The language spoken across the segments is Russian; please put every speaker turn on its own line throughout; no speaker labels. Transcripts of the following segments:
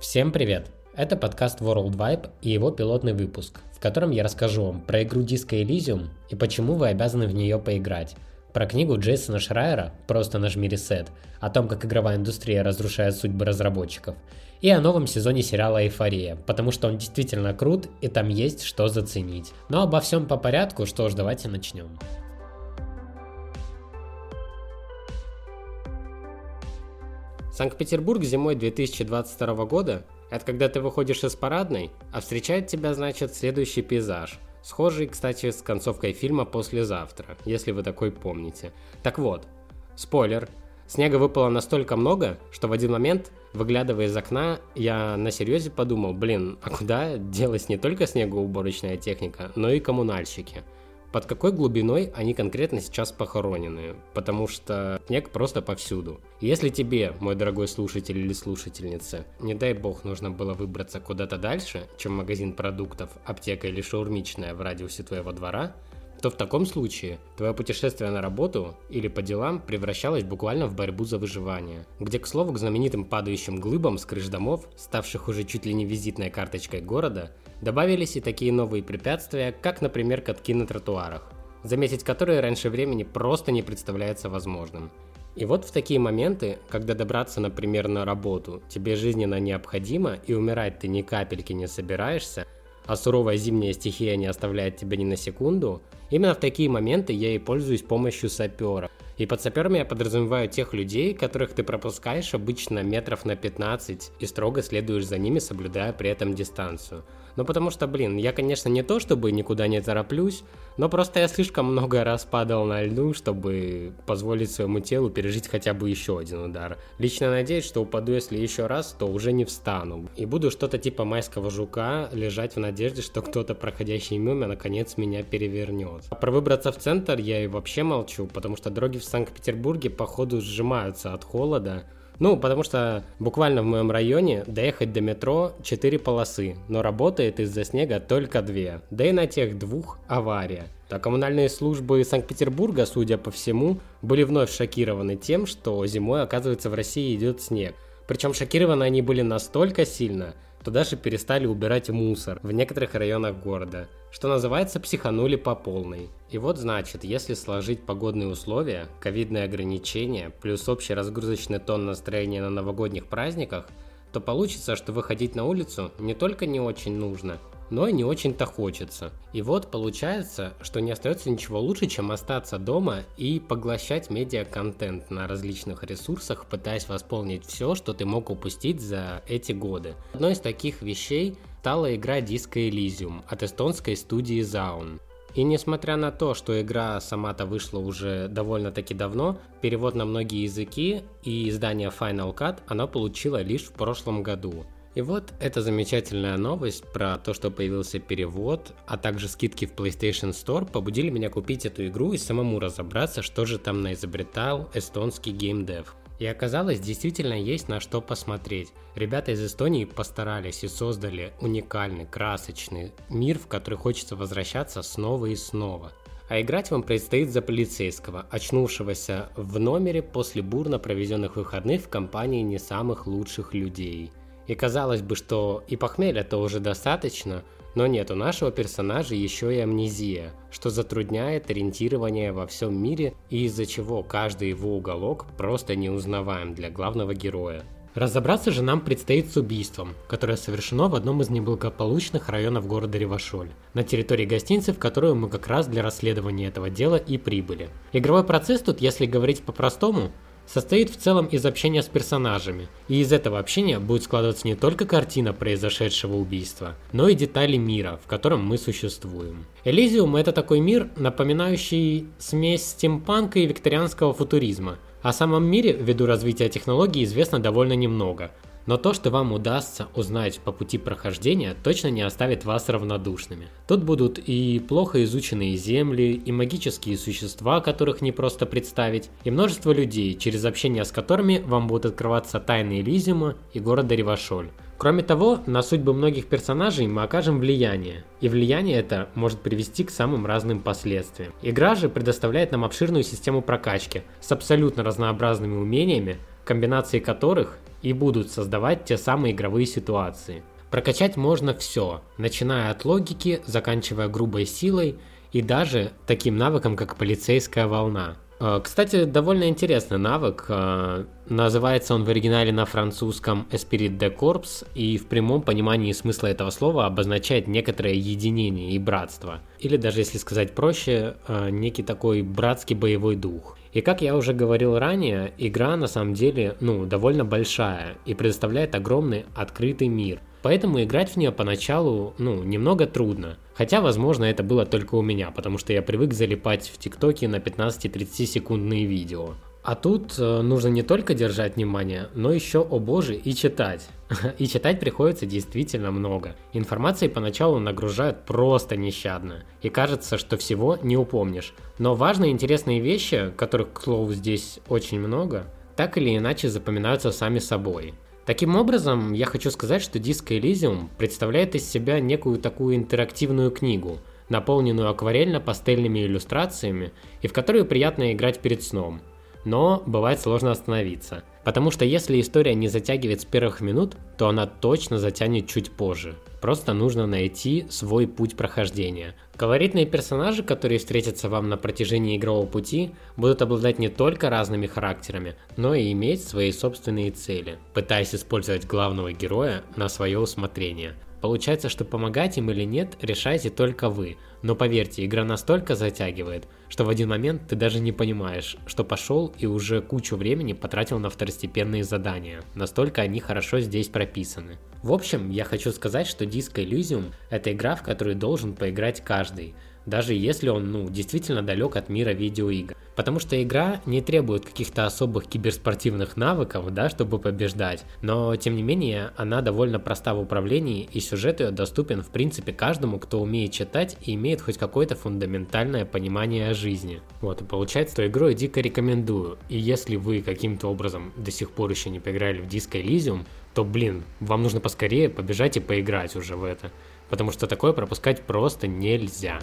Всем привет! Это подкаст World Vibe и его пилотный выпуск, в котором я расскажу вам про игру Disco Elysium и почему вы обязаны в нее поиграть, про книгу Джейсона Шрайера «Просто нажми ресет», о том, как игровая индустрия разрушает судьбы разработчиков, и о новом сезоне сериала «Эйфория», потому что он действительно крут и там есть что заценить. Но обо всем по порядку, что ж, давайте начнем. Санкт-Петербург зимой 2022 года – это когда ты выходишь из парадной, а встречает тебя, значит, следующий пейзаж. Схожий, кстати, с концовкой фильма «Послезавтра», если вы такой помните. Так вот, спойлер, снега выпало настолько много, что в один момент, выглядывая из окна, я на серьезе подумал, блин, а куда делась не только снегоуборочная техника, но и коммунальщики – под какой глубиной они конкретно сейчас похоронены, потому что снег просто повсюду. Если тебе, мой дорогой слушатель или слушательница, не дай бог нужно было выбраться куда-то дальше, чем магазин продуктов, аптека или шаурмичная в радиусе твоего двора, то в таком случае твое путешествие на работу или по делам превращалось буквально в борьбу за выживание, где, к слову, к знаменитым падающим глыбам с крыш домов, ставших уже чуть ли не визитной карточкой города, добавились и такие новые препятствия, как, например, катки на тротуарах, заметить которые раньше времени просто не представляется возможным. И вот в такие моменты, когда добраться, например, на работу тебе жизненно необходимо и умирать ты ни капельки не собираешься, а суровая зимняя стихия не оставляет тебя ни на секунду, именно в такие моменты я и пользуюсь помощью сапера. И под саперами я подразумеваю тех людей, которых ты пропускаешь обычно метров на 15 и строго следуешь за ними, соблюдая при этом дистанцию. Ну потому что, блин, я, конечно, не то чтобы никуда не тороплюсь, но просто я слишком много раз падал на льду, чтобы позволить своему телу пережить хотя бы еще один удар. Лично надеюсь, что упаду, если еще раз, то уже не встану. И буду что-то типа майского жука лежать в надежде, что кто-то, проходящий мимо, наконец меня перевернет. А про выбраться в центр я и вообще молчу, потому что дороги в Санкт-Петербурге походу сжимаются от холода, ну, потому что буквально в моем районе доехать до метро 4 полосы, но работает из-за снега только 2. Да и на тех двух авария. А коммунальные службы Санкт-Петербурга, судя по всему, были вновь шокированы тем, что зимой, оказывается, в России идет снег. Причем шокированы они были настолько сильно, то даже перестали убирать мусор в некоторых районах города, что называется психанули по полной. И вот значит, если сложить погодные условия, ковидные ограничения, плюс общий разгрузочный тон настроения на новогодних праздниках, то получится, что выходить на улицу не только не очень нужно, но и не очень-то хочется. И вот получается, что не остается ничего лучше, чем остаться дома и поглощать медиа-контент на различных ресурсах, пытаясь восполнить все, что ты мог упустить за эти годы. Одной из таких вещей стала игра Disco Elysium от эстонской студии Zaun. И несмотря на то, что игра сама-то вышла уже довольно-таки давно, перевод на многие языки и издание Final Cut она получила лишь в прошлом году. И вот эта замечательная новость про то, что появился перевод, а также скидки в PlayStation Store побудили меня купить эту игру и самому разобраться, что же там наизобретал эстонский геймдев. И оказалось, действительно есть на что посмотреть. Ребята из Эстонии постарались и создали уникальный, красочный мир, в который хочется возвращаться снова и снова. А играть вам предстоит за полицейского, очнувшегося в номере после бурно проведенных выходных в компании не самых лучших людей. И казалось бы, что и похмелья-то уже достаточно, но нет, у нашего персонажа еще и амнезия, что затрудняет ориентирование во всем мире и из-за чего каждый его уголок просто неузнаваем для главного героя. Разобраться же нам предстоит с убийством, которое совершено в одном из неблагополучных районов города Ревашоль, на территории гостиницы, в которую мы как раз для расследования этого дела и прибыли. Игровой процесс тут, если говорить по-простому, состоит в целом из общения с персонажами, и из этого общения будет складываться не только картина произошедшего убийства, но и детали мира, в котором мы существуем. Элизиум это такой мир, напоминающий смесь стимпанка и викторианского футуризма. О самом мире, ввиду развития технологий, известно довольно немного, но то, что вам удастся узнать по пути прохождения, точно не оставит вас равнодушными. Тут будут и плохо изученные земли, и магические существа, которых не просто представить, и множество людей, через общение с которыми вам будут открываться тайны Элизиума и города Ревашоль. Кроме того, на судьбы многих персонажей мы окажем влияние, и влияние это может привести к самым разным последствиям. Игра же предоставляет нам обширную систему прокачки с абсолютно разнообразными умениями, комбинации которых и будут создавать те самые игровые ситуации. Прокачать можно все, начиная от логики, заканчивая грубой силой и даже таким навыком, как полицейская волна. Э, кстати, довольно интересный навык. Э, называется он в оригинале на французском Esprit de Corps и в прямом понимании смысла этого слова обозначает некоторое единение и братство. Или даже если сказать проще, э, некий такой братский боевой дух. И как я уже говорил ранее, игра на самом деле ну, довольно большая и предоставляет огромный открытый мир. Поэтому играть в нее поначалу, ну, немного трудно. Хотя, возможно, это было только у меня, потому что я привык залипать в ТикТоке на 15-30 секундные видео. А тут э, нужно не только держать внимание, но еще, о боже, и читать. И читать приходится действительно много. Информации поначалу нагружают просто нещадно. И кажется, что всего не упомнишь. Но важные интересные вещи, которых, к слову, здесь очень много, так или иначе запоминаются сами собой. Таким образом, я хочу сказать, что Disco Elysium представляет из себя некую такую интерактивную книгу, наполненную акварельно-пастельными иллюстрациями и в которую приятно играть перед сном. Но бывает сложно остановиться, потому что если история не затягивает с первых минут, то она точно затянет чуть позже. Просто нужно найти свой путь прохождения. Колоритные персонажи, которые встретятся вам на протяжении игрового пути, будут обладать не только разными характерами, но и иметь свои собственные цели, пытаясь использовать главного героя на свое усмотрение. Получается, что помогать им или нет, решаете только вы. Но поверьте, игра настолько затягивает, что в один момент ты даже не понимаешь, что пошел и уже кучу времени потратил на второстепенные задания. Настолько они хорошо здесь прописаны. В общем, я хочу сказать, что Disco Elysium это игра, в которую должен поиграть каждый даже если он, ну, действительно далек от мира видеоигр. Потому что игра не требует каких-то особых киберспортивных навыков, да, чтобы побеждать, но, тем не менее, она довольно проста в управлении, и сюжет ее доступен, в принципе, каждому, кто умеет читать и имеет хоть какое-то фундаментальное понимание о жизни. Вот, и получается, что игру я дико рекомендую, и если вы каким-то образом до сих пор еще не поиграли в Disco Elysium, то, блин, вам нужно поскорее побежать и поиграть уже в это, потому что такое пропускать просто нельзя.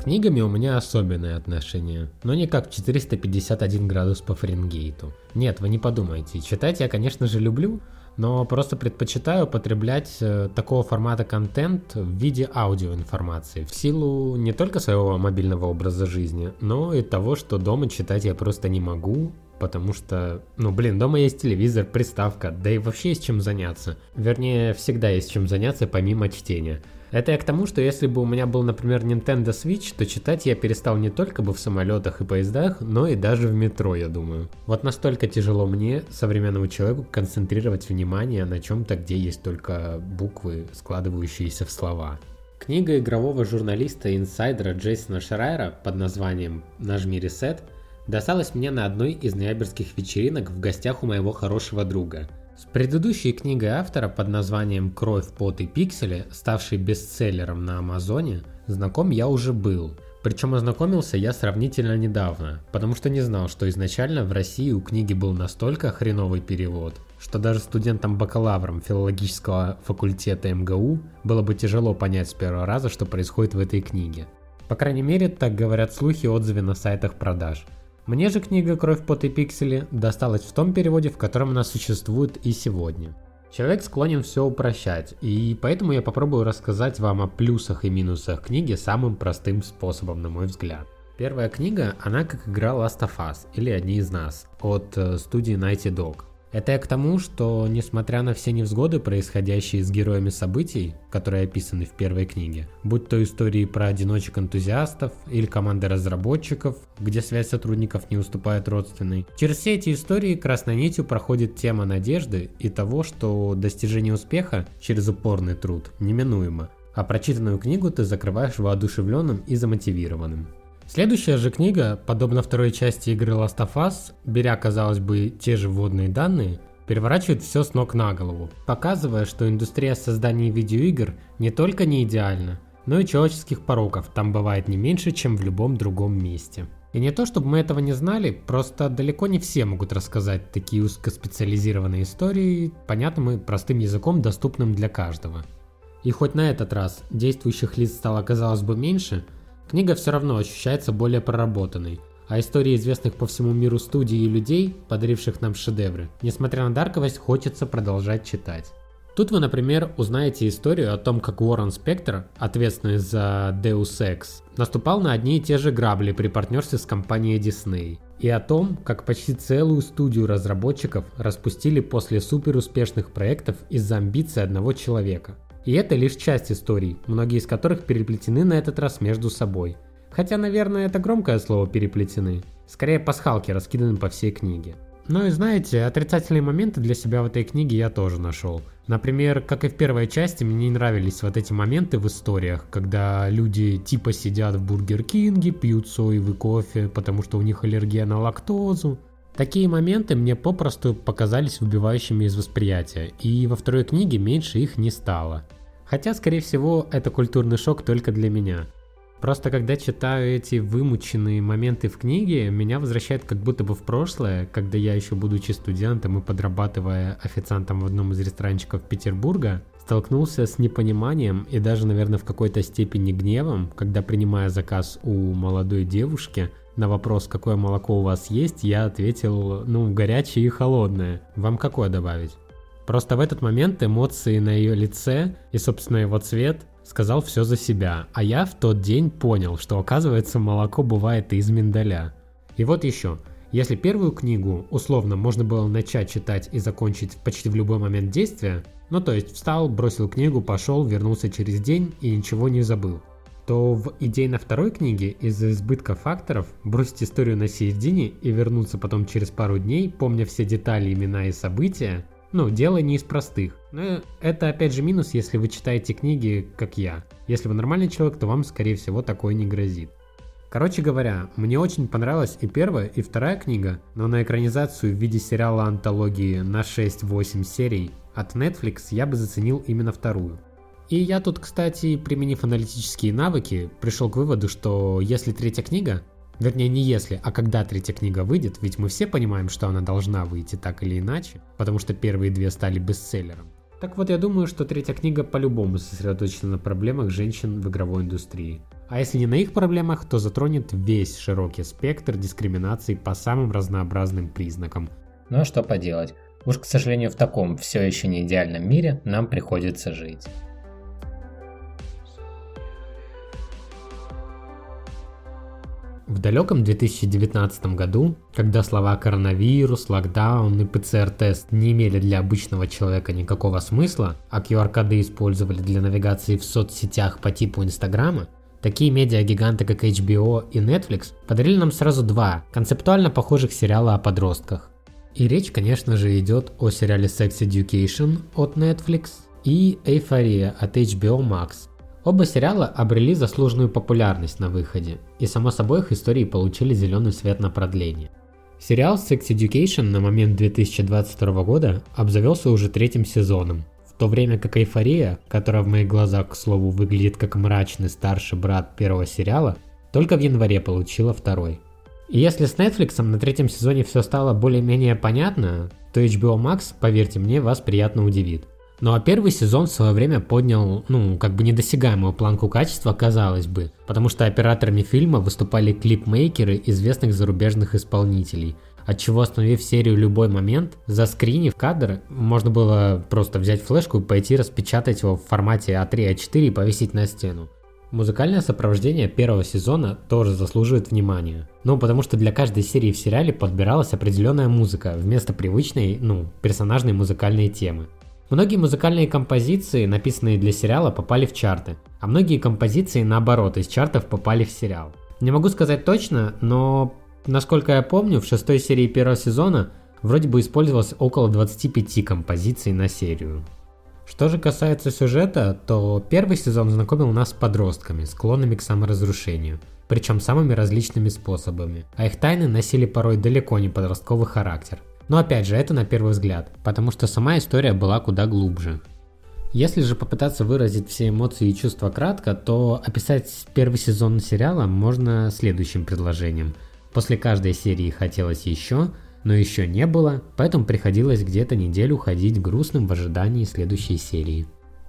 Книгами у меня особенное отношение, но не как 451 градус по Фаренгейту. Нет, вы не подумайте, читать я, конечно же, люблю, но просто предпочитаю потреблять э, такого формата контент в виде аудиоинформации, в силу не только своего мобильного образа жизни, но и того, что дома читать я просто не могу, потому что, ну блин, дома есть телевизор, приставка, да и вообще есть чем заняться. Вернее, всегда есть чем заняться помимо чтения. Это я к тому, что если бы у меня был, например, Nintendo Switch, то читать я перестал не только бы в самолетах и поездах, но и даже в метро, я думаю. Вот настолько тяжело мне, современному человеку, концентрировать внимание на чем-то, где есть только буквы, складывающиеся в слова. Книга игрового журналиста и инсайдера Джейсона Шрайера под названием «Нажми ресет» досталась мне на одной из ноябрьских вечеринок в гостях у моего хорошего друга – с предыдущей книгой автора под названием «Кровь, пот и пиксели», ставшей бестселлером на Амазоне, знаком я уже был. Причем ознакомился я сравнительно недавно, потому что не знал, что изначально в России у книги был настолько хреновый перевод, что даже студентам-бакалаврам филологического факультета МГУ было бы тяжело понять с первого раза, что происходит в этой книге. По крайней мере, так говорят слухи и отзывы на сайтах продаж – мне же книга «Кровь, пот и пиксели» досталась в том переводе, в котором она существует и сегодня. Человек склонен все упрощать, и поэтому я попробую рассказать вам о плюсах и минусах книги самым простым способом, на мой взгляд. Первая книга, она как игра Last of Us, или Одни из нас, от э, студии Nighty Dog. Это я к тому, что несмотря на все невзгоды, происходящие с героями событий, которые описаны в первой книге, будь то истории про одиночек-энтузиастов или команды разработчиков, где связь сотрудников не уступает родственной, через все эти истории красной нитью проходит тема надежды и того, что достижение успеха через упорный труд неминуемо, а прочитанную книгу ты закрываешь воодушевленным и замотивированным. Следующая же книга, подобно второй части игры Last of Us, беря, казалось бы, те же вводные данные, переворачивает все с ног на голову, показывая, что индустрия создания видеоигр не только не идеальна, но и человеческих пороков там бывает не меньше, чем в любом другом месте. И не то, чтобы мы этого не знали, просто далеко не все могут рассказать такие узкоспециализированные истории понятным и простым языком, доступным для каждого. И хоть на этот раз действующих лиц стало, казалось бы, меньше – Книга все равно ощущается более проработанной, а истории известных по всему миру студий и людей, подаривших нам шедевры, несмотря на дарковость, хочется продолжать читать. Тут вы, например, узнаете историю о том, как Уоррен Спектр, ответственный за Deus Ex, наступал на одни и те же грабли при партнерстве с компанией Disney. И о том, как почти целую студию разработчиков распустили после суперуспешных проектов из-за амбиций одного человека. И это лишь часть историй, многие из которых переплетены на этот раз между собой. Хотя, наверное, это громкое слово «переплетены». Скорее пасхалки раскиданы по всей книге. Ну и знаете, отрицательные моменты для себя в этой книге я тоже нашел. Например, как и в первой части, мне не нравились вот эти моменты в историях, когда люди типа сидят в Бургер Кинге, пьют соевый кофе, потому что у них аллергия на лактозу. Такие моменты мне попросту показались выбивающими из восприятия, и во второй книге меньше их не стало. Хотя, скорее всего, это культурный шок только для меня. Просто когда читаю эти вымученные моменты в книге, меня возвращает как будто бы в прошлое, когда я еще будучи студентом и подрабатывая официантом в одном из ресторанчиков Петербурга, столкнулся с непониманием и даже, наверное, в какой-то степени гневом, когда принимая заказ у молодой девушки, на вопрос, какое молоко у вас есть, я ответил, ну, горячее и холодное. Вам какое добавить? Просто в этот момент эмоции на ее лице и, собственно, его цвет сказал все за себя, а я в тот день понял, что оказывается молоко бывает и из миндаля. И вот еще, если первую книгу условно можно было начать читать и закончить почти в любой момент действия, ну то есть встал, бросил книгу, пошел, вернулся через день и ничего не забыл, то в идейно второй книге из-за избытка факторов бросить историю на середине и вернуться потом через пару дней, помня все детали, имена и события, ну, дело не из простых. Но это опять же минус, если вы читаете книги, как я. Если вы нормальный человек, то вам, скорее всего, такое не грозит. Короче говоря, мне очень понравилась и первая, и вторая книга, но на экранизацию в виде сериала антологии на 6-8 серий от Netflix я бы заценил именно вторую. И я тут, кстати, применив аналитические навыки, пришел к выводу, что если третья книга, Вернее, не если, а когда третья книга выйдет, ведь мы все понимаем, что она должна выйти так или иначе, потому что первые две стали бестселлером. Так вот, я думаю, что третья книга по-любому сосредоточена на проблемах женщин в игровой индустрии. А если не на их проблемах, то затронет весь широкий спектр дискриминаций по самым разнообразным признакам.
Ну а что поделать? Уж, к сожалению, в таком все еще не идеальном мире нам приходится жить.
В далеком 2019 году, когда слова коронавирус, локдаун и ПЦР-тест не имели для обычного человека никакого смысла, а QR-коды использовали для навигации в соцсетях по типу Инстаграма, такие медиа-гиганты как HBO и Netflix подарили нам сразу два концептуально похожих сериала о подростках. И речь, конечно же, идет о сериале Sex Education от Netflix и Эйфория от HBO Max, Оба сериала обрели заслуженную популярность на выходе, и само собой их истории получили зеленый свет на продление. Сериал Sex Education на момент 2022 года обзавелся уже третьим сезоном, то время как Эйфория, которая в моих глазах, к слову, выглядит как мрачный старший брат первого сериала, только в январе получила второй. И если с Netflix на третьем сезоне все стало более-менее понятно, то HBO Max, поверьте мне, вас приятно удивит. Ну а первый сезон в свое время поднял, ну, как бы недосягаемую планку качества, казалось бы, потому что операторами фильма выступали клипмейкеры известных зарубежных исполнителей, отчего остановив серию любой момент, заскринив кадр, можно было просто взять флешку и пойти распечатать его в формате А3, А4 и повесить на стену. Музыкальное сопровождение первого сезона тоже заслуживает внимания. Ну, потому что для каждой серии в сериале подбиралась определенная музыка вместо привычной, ну, персонажной музыкальной темы. Многие музыкальные композиции, написанные для сериала, попали в чарты, а многие композиции, наоборот, из чартов попали в сериал. Не могу сказать точно, но, насколько я помню, в шестой серии первого сезона вроде бы использовалось около 25 композиций на серию. Что же касается сюжета, то первый сезон знакомил нас с подростками, склонными к саморазрушению, причем самыми различными способами, а их тайны носили порой далеко не подростковый характер. Но опять же, это на первый взгляд, потому что сама история была куда глубже. Если же попытаться выразить все эмоции и чувства кратко, то описать первый сезон сериала можно следующим предложением. После каждой серии хотелось еще, но еще не было, поэтому приходилось где-то неделю ходить грустным в ожидании следующей серии.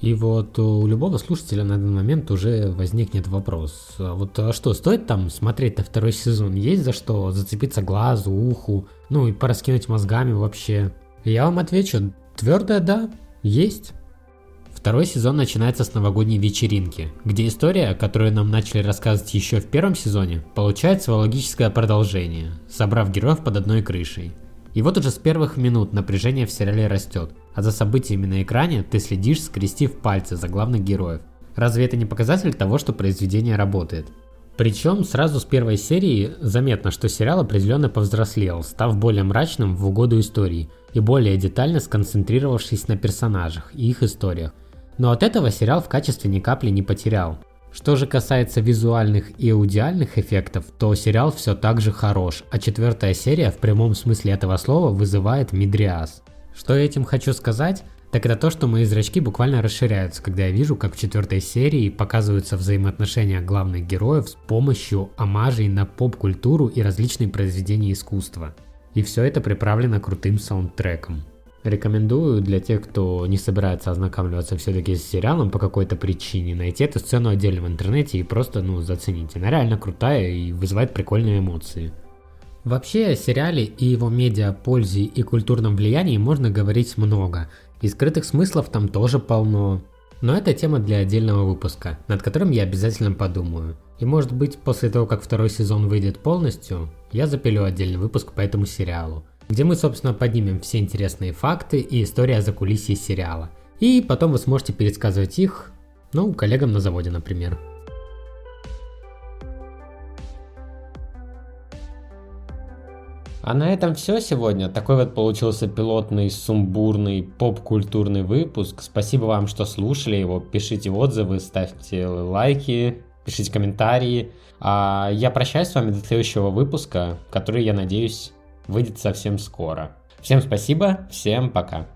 И вот у любого слушателя на данный момент уже возникнет вопрос. А вот а что, стоит там смотреть на второй сезон? Есть за что зацепиться глазу, уху, ну и пораскинуть мозгами вообще? Я вам отвечу, твердое да, есть. Второй сезон начинается с новогодней вечеринки, где история, которую нам начали рассказывать еще в первом сезоне, получает свое логическое продолжение, собрав героев под одной крышей. И вот уже с первых минут напряжение в сериале растет, а за событиями на экране ты следишь, скрестив пальцы за главных героев. Разве это не показатель того, что произведение работает? Причем сразу с первой серии заметно, что сериал определенно повзрослел, став более мрачным в угоду истории и более детально сконцентрировавшись на персонажах и их историях. Но от этого сериал в качестве ни капли не потерял. Что же касается визуальных и аудиальных эффектов, то сериал все так же хорош, а четвертая серия в прямом смысле этого слова вызывает мидриаз. Что я этим хочу сказать? Так это то, что мои зрачки буквально расширяются, когда я вижу, как в четвертой серии показываются взаимоотношения главных героев с помощью омажей на поп-культуру и различные произведения искусства. И все это приправлено крутым саундтреком. Рекомендую для тех, кто не собирается ознакомливаться все-таки с сериалом по какой-то причине, найти эту сцену отдельно в интернете и просто, ну, заценить. Она реально крутая и вызывает прикольные эмоции. Вообще о сериале и его медиа пользе и культурном влиянии можно говорить много, и скрытых смыслов там тоже полно. Но это тема для отдельного выпуска, над которым я обязательно подумаю. И может быть после того, как второй сезон выйдет полностью, я запилю отдельный выпуск по этому сериалу где мы, собственно, поднимем все интересные факты и история за кулисье сериала. И потом вы сможете пересказывать их, ну, коллегам на заводе, например.
А на этом все сегодня. Такой вот получился пилотный, сумбурный, поп-культурный выпуск. Спасибо вам, что слушали его. Пишите отзывы, ставьте лайки, пишите комментарии. А я прощаюсь с вами до следующего выпуска, который, я надеюсь, выйдет совсем скоро. Всем спасибо, всем пока.